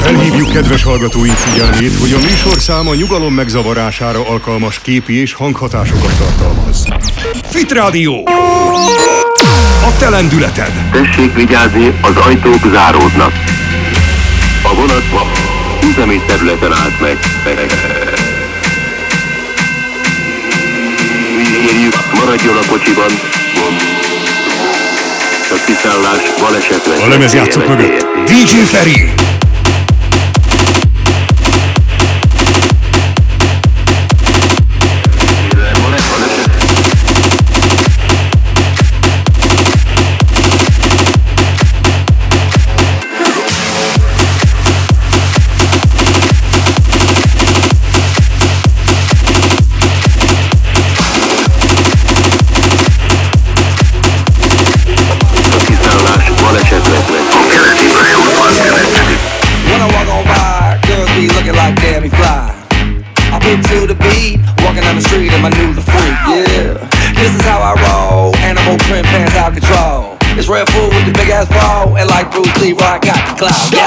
Felhívjuk kedves hallgatóink figyelmét, hogy a műsor száma nyugalom megzavarására alkalmas képi és hanghatásokat tartalmaz. Fit Rádió! A te lendületed! Tessék vigyázni, az ajtók záródnak. A vonat ma üzemi területen állt meg. Maradjon a kocsiban, a kiszállás balesetre. A lemezjátszók mögött DJ Feri. cloud.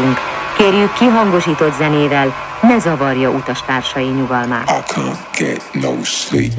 tartunk. Kérjük kihangosított zenével, ne zavarja utastársai nyugalmát. I can't get no sleep.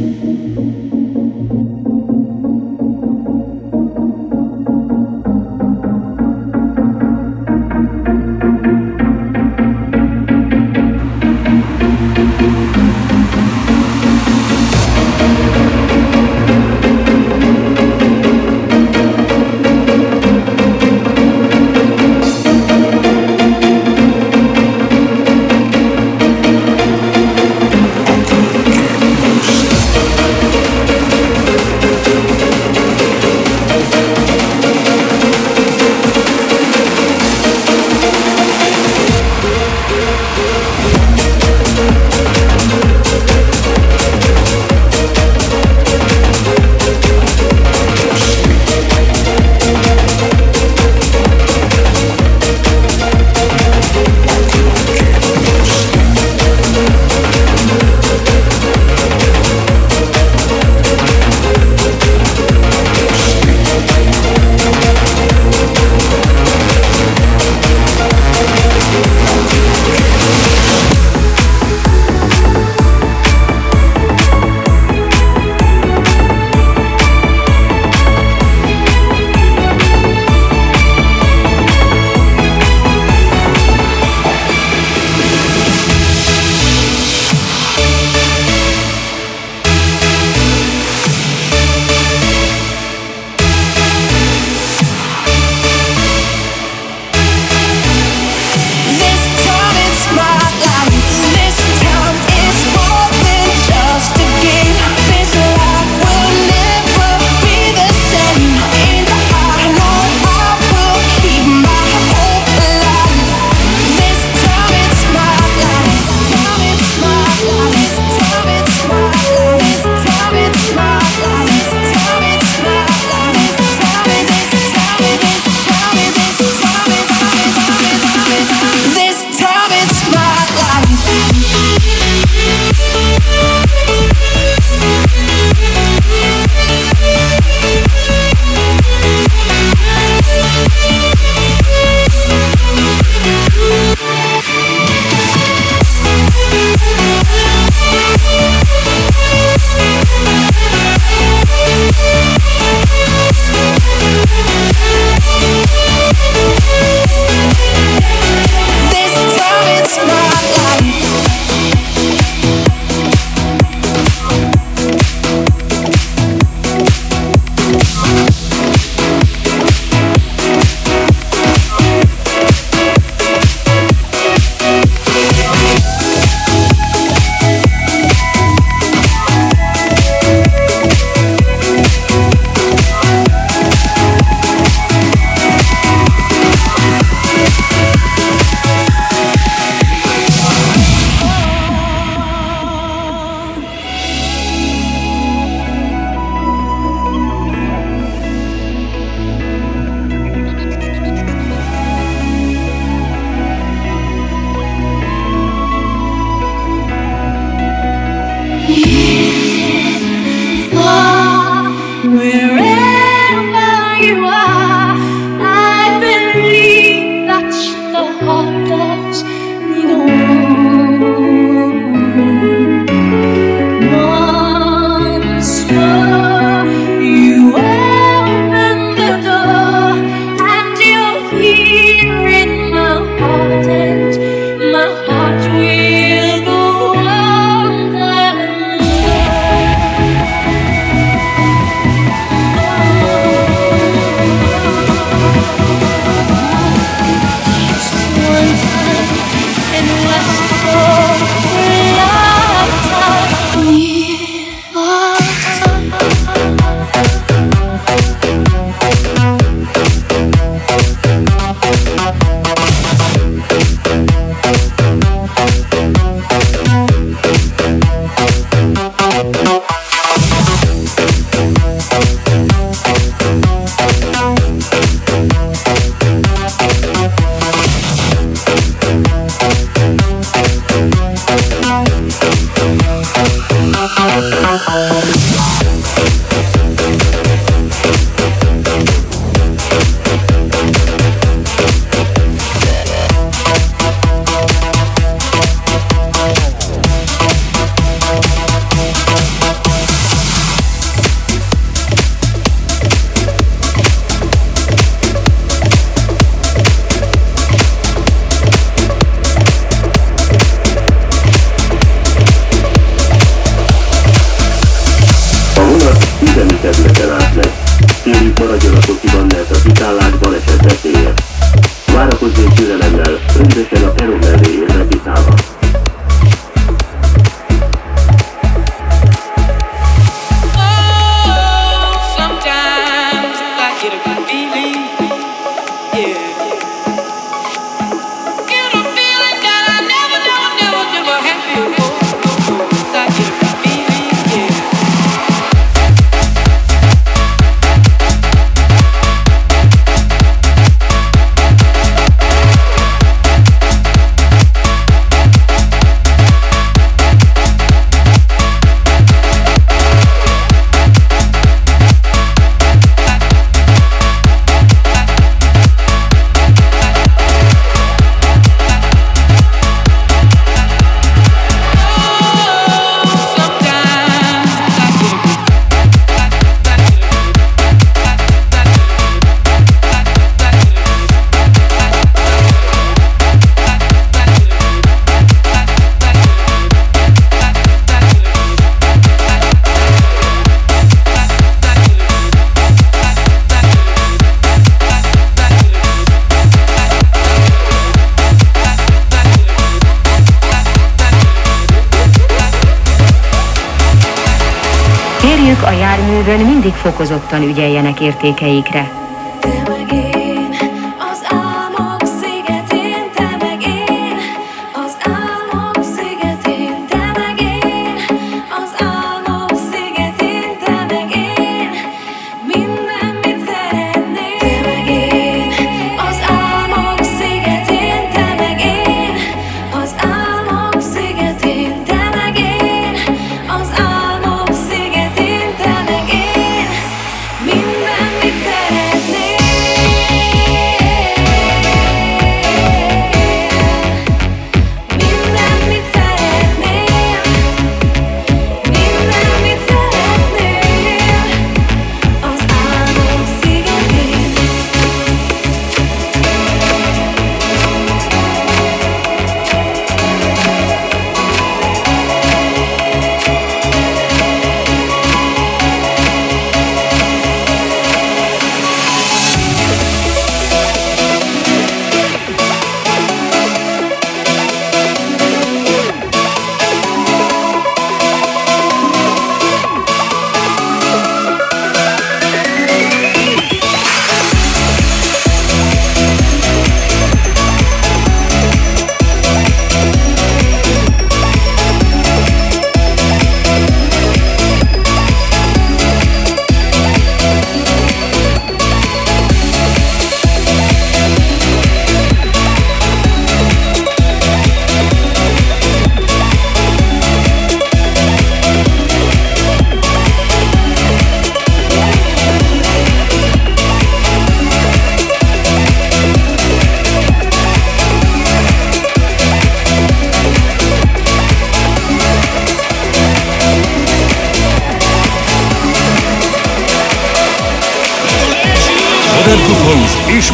fokozottan ügyeljenek értékeikre,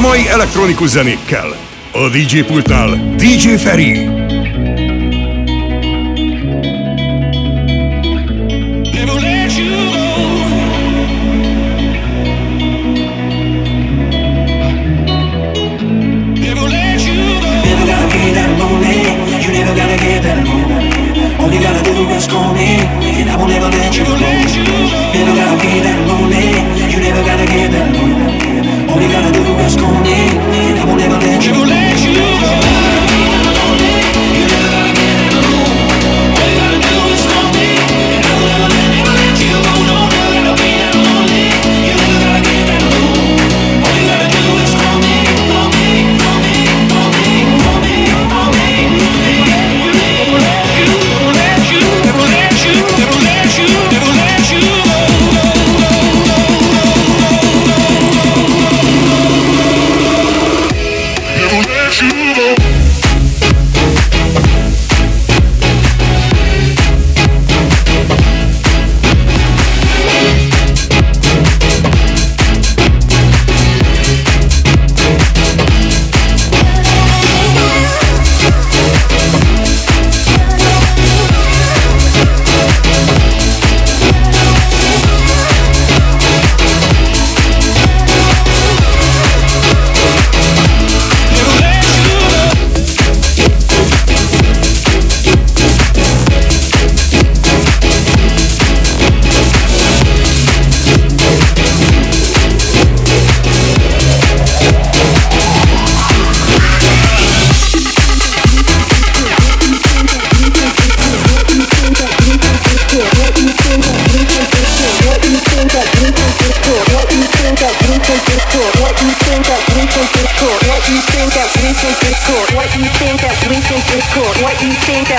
mai elektronikus zenékkel. A DJ pultnál DJ Feri. 这件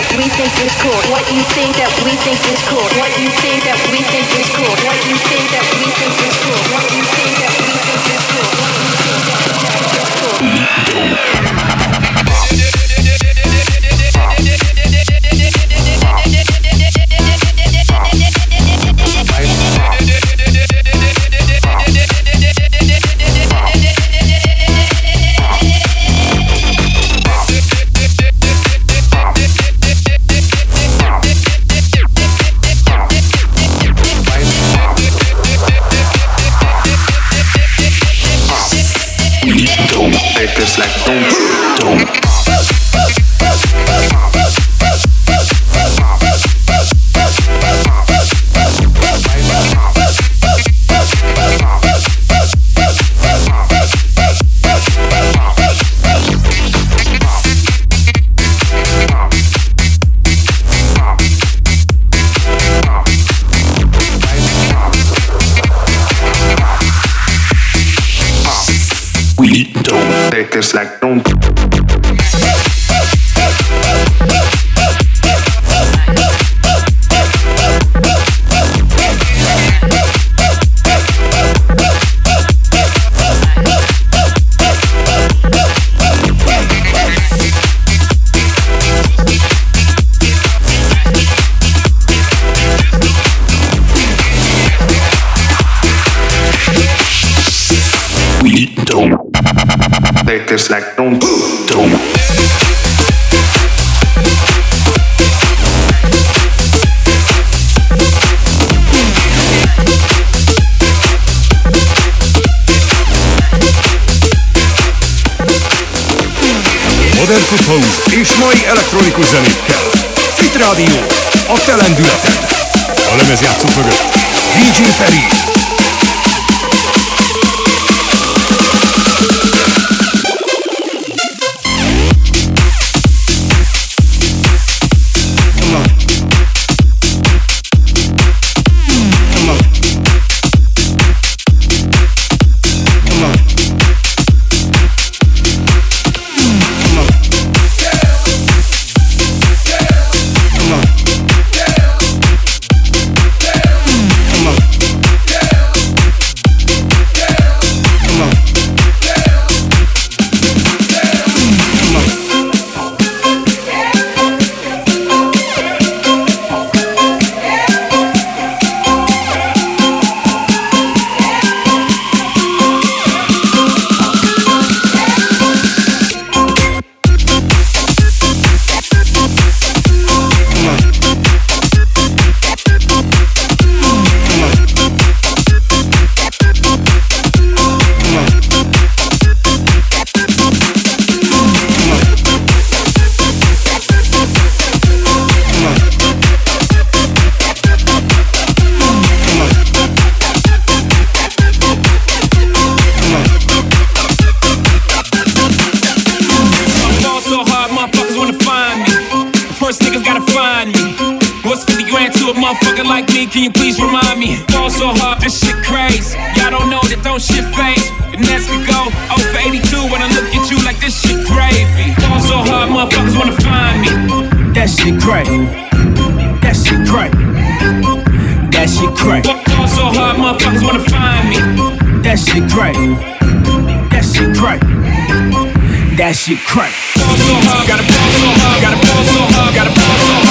this like don't, don't. Modern Food House és mai elektronikus zenékkel. Fit Rádió, a te lendületed. A lemezjátszó mögött DJ Feri. Can you please remind me? Fall so hard, this shit crazy. Y'all don't know that don't shit phase. And that's could go 0 for 82 when I look at you like this shit gravy. Fall so hard, motherfuckers wanna find me. That shit crazy. That shit crazy. That shit crazy. Fall so hard, motherfuckers wanna find me. That shit crazy. That shit crazy. That shit crack. Fall so hard, gotta fall so hard, gotta fall so hard, gotta fall so hard,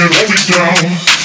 and let me down.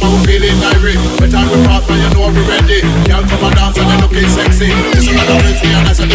come out feeling irate. But time will pass, but you know we ready. Girl, come and dance and they're looking sexy. This is my another rich, and that's a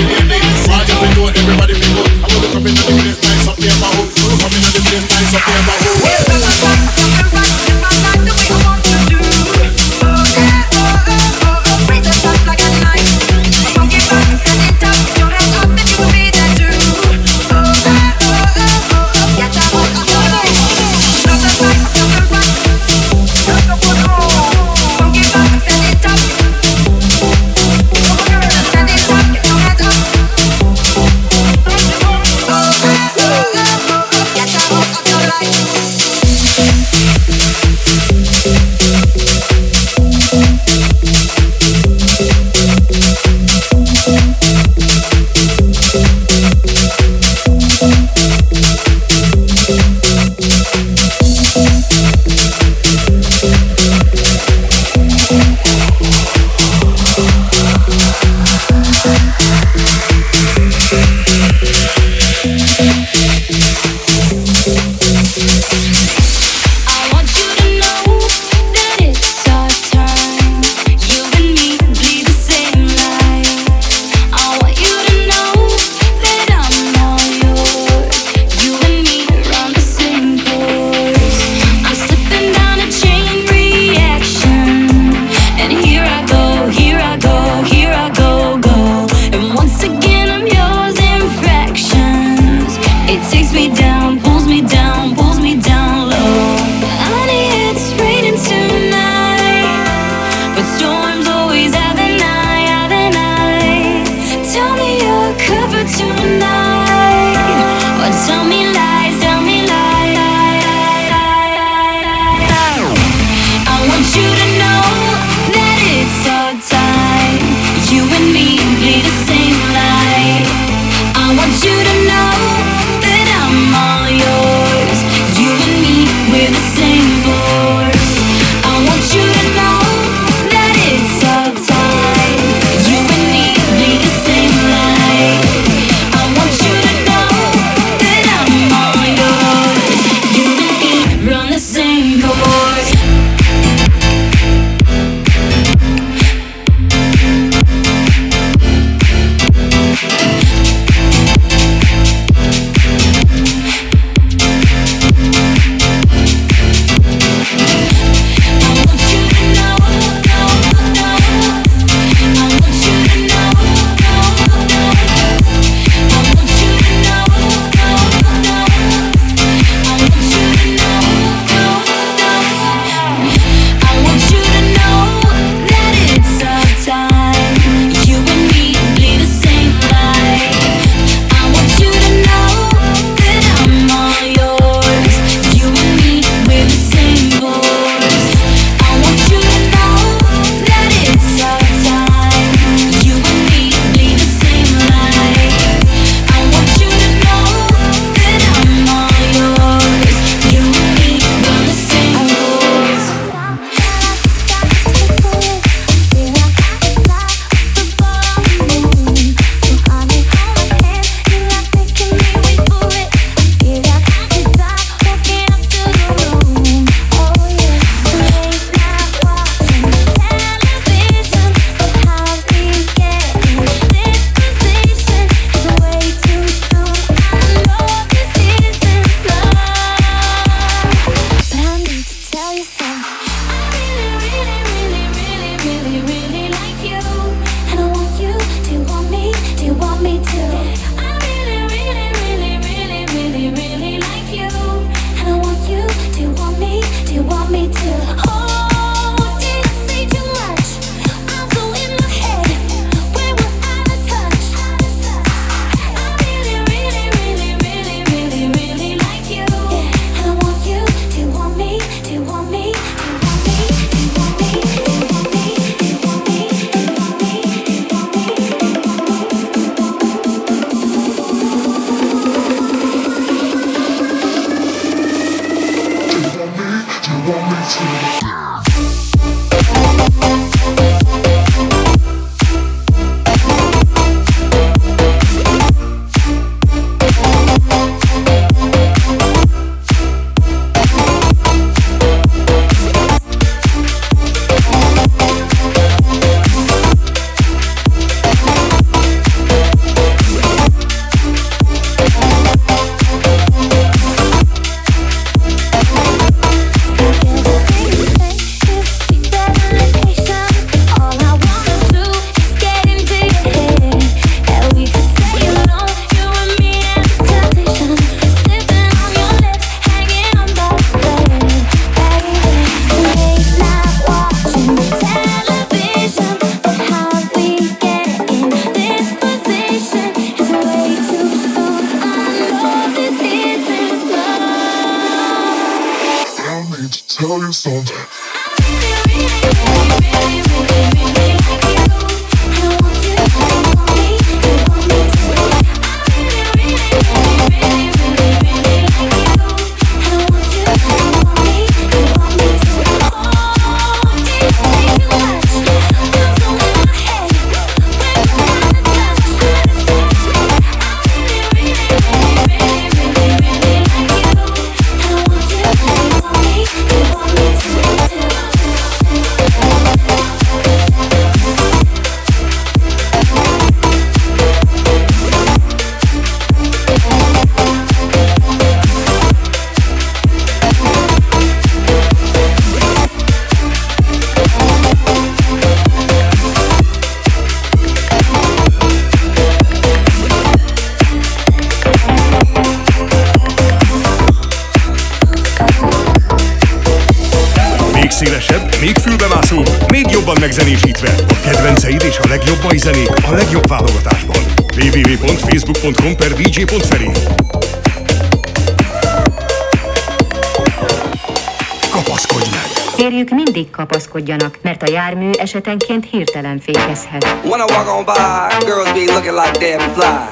esetenként hirtelen fékezhet. When I walk on by, girls be looking like damn fly.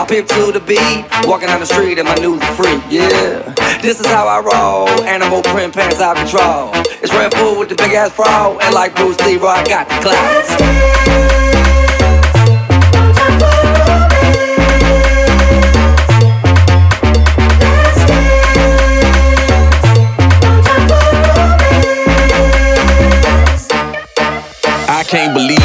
I pimp to the beat, walking down the street in my new freak, yeah. This is how I roll, animal print pants out control. It's red food with the big ass fro, and like Bruce Lee, I got the class. can't believe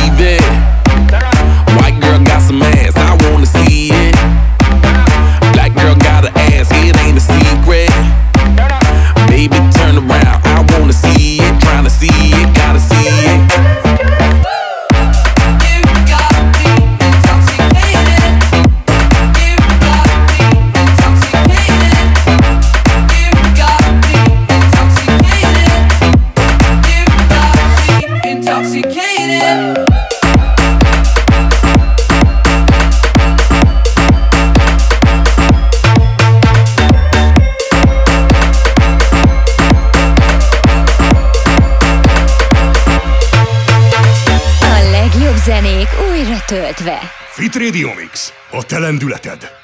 töltve. Fit Radio Mix. A te.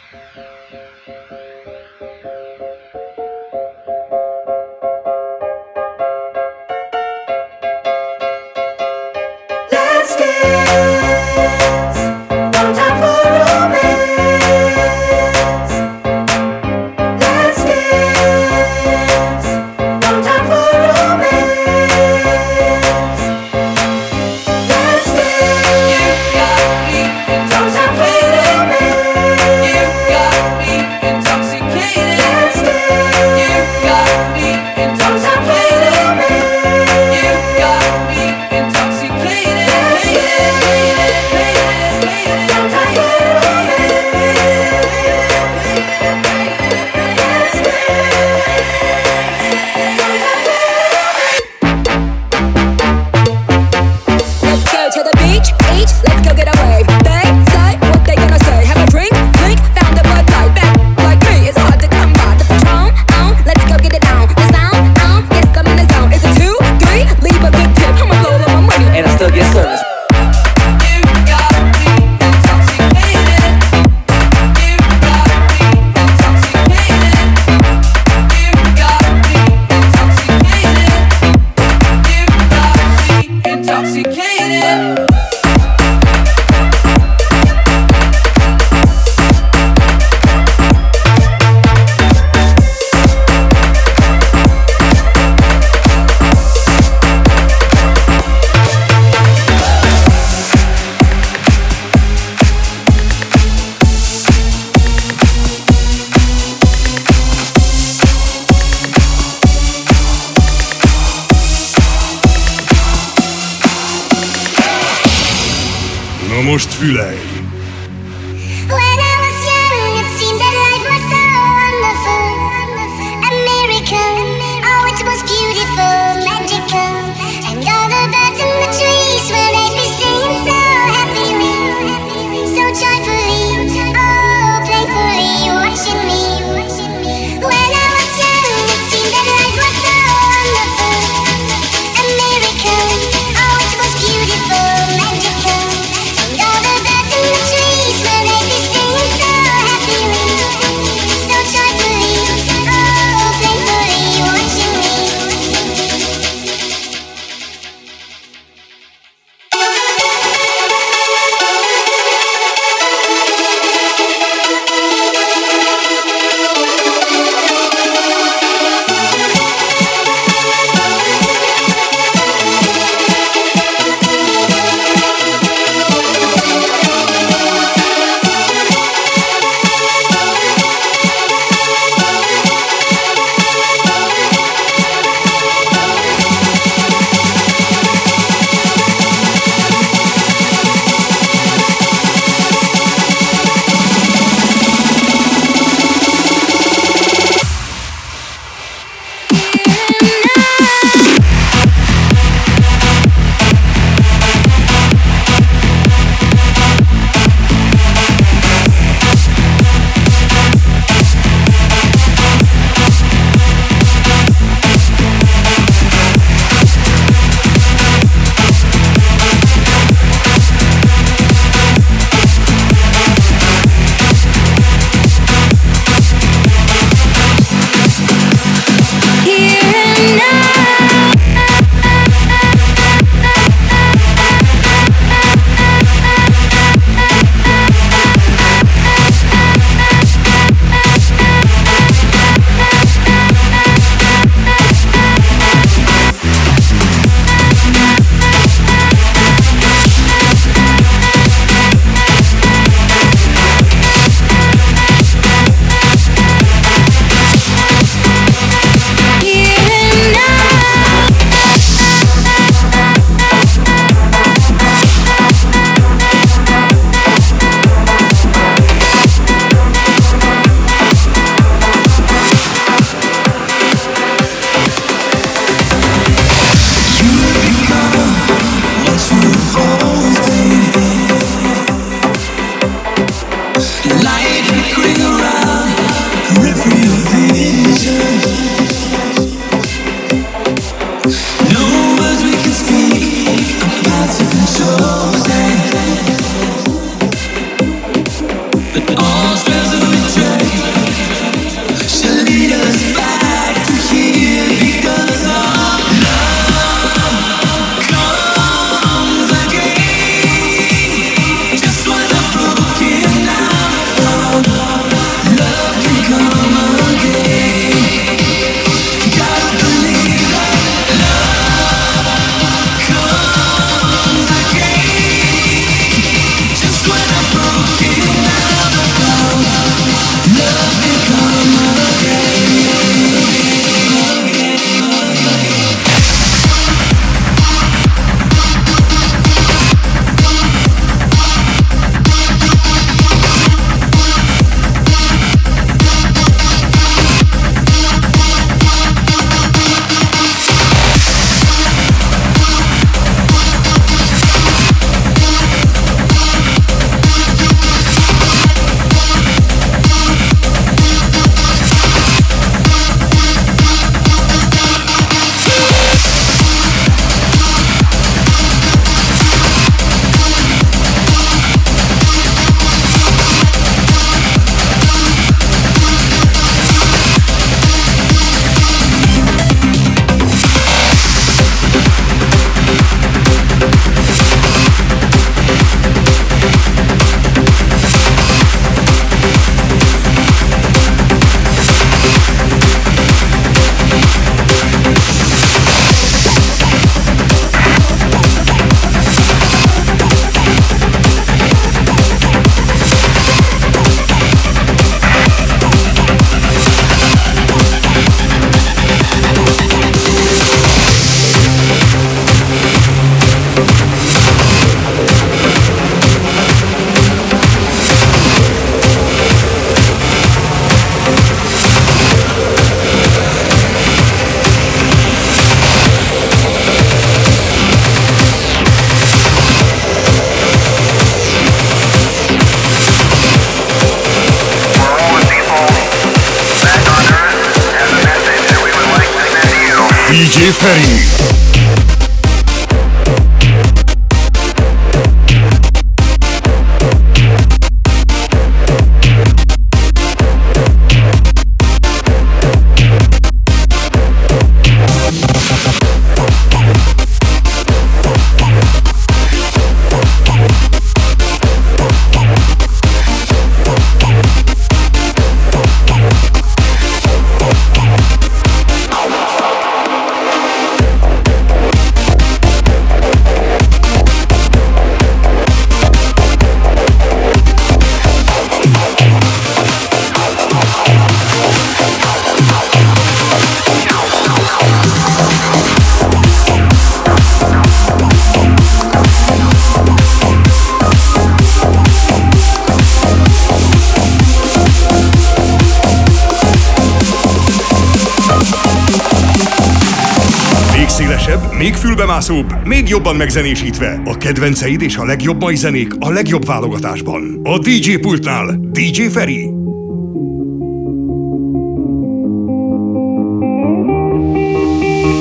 Még fülbemászóbb, még jobban megzenésítve. A kedvenceid és a legjobb mai zenék a legjobb válogatásban. A DJ pultnál DJ Ferry.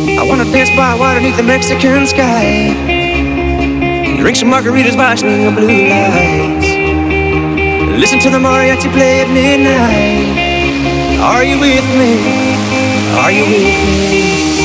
I wanna dance by water beneath the Mexican sky. Drink some margaritas swing of blue lights. Listen to the mariachi play at midnight. Are you with me? Are you with me?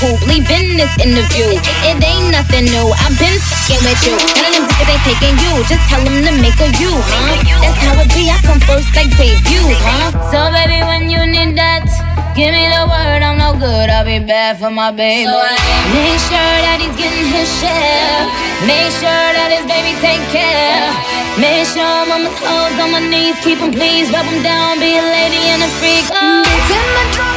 Coupe, leaving this interview. It ain't nothing new, I've been fucking with you. None of them niggas ain't taking you, just tell them to make a you, huh? That's how it be, I come first like debut, huh? So baby, when you need that, give me the word, I'm no good, I'll be bad for my baby. Make sure that he's getting his share. Make sure that his baby take care. Make sure I'm on my toes, on my knees, keep him please, rub him down, be a lady and a freak. Oh. It's in the drum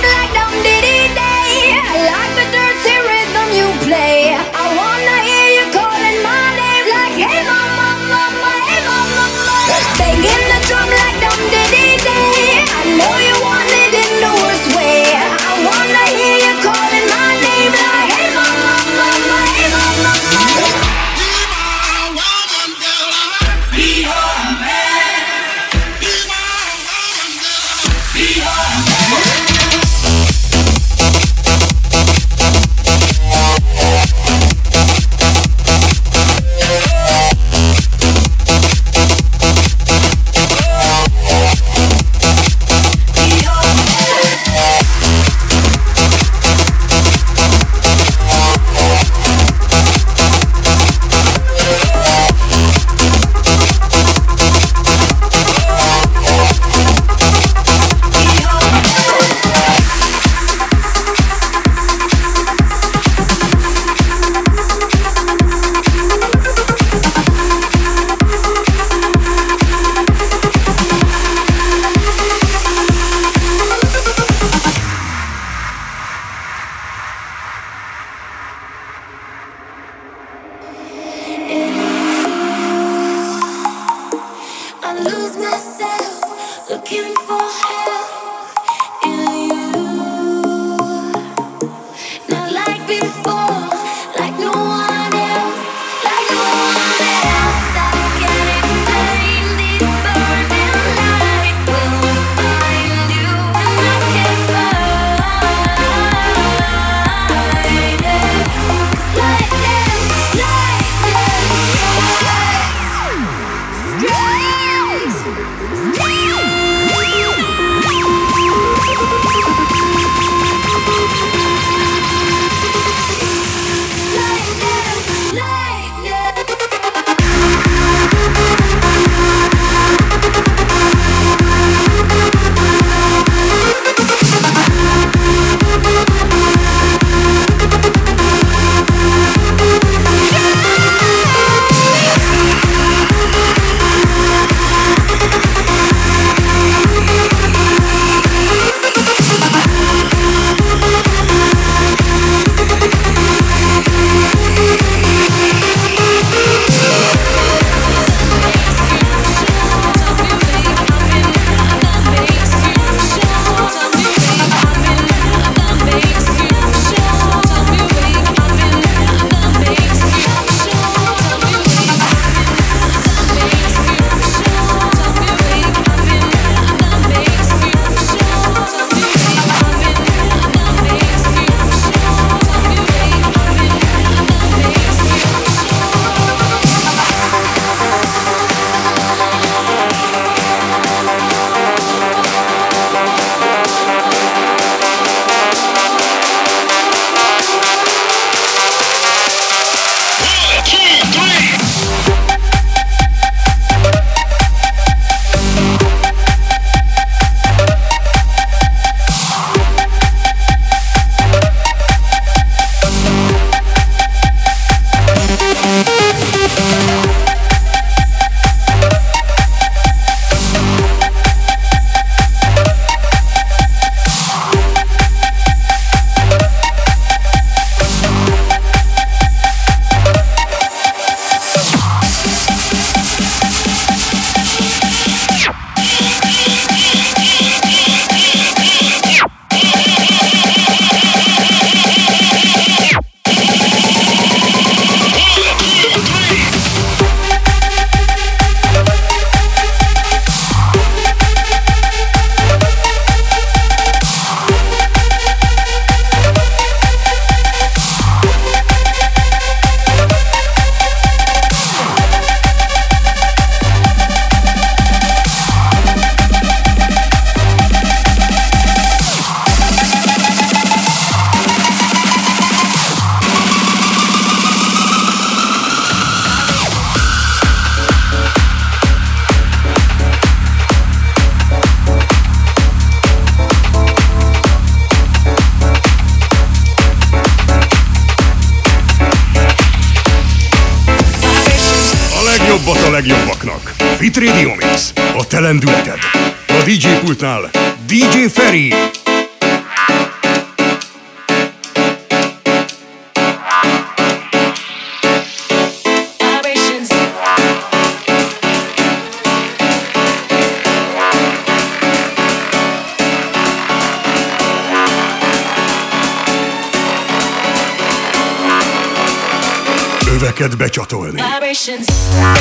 lendületed. A DJ pultnál DJ Feri. Vibrations.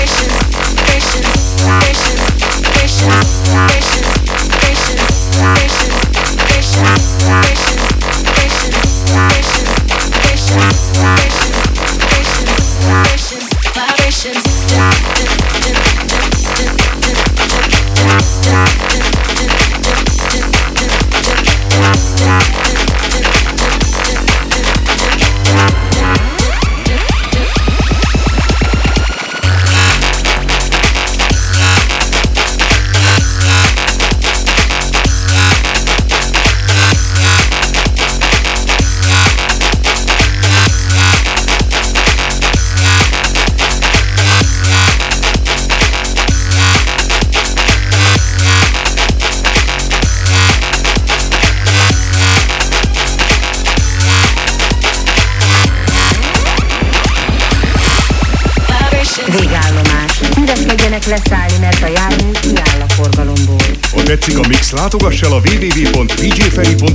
a www.djferi.hu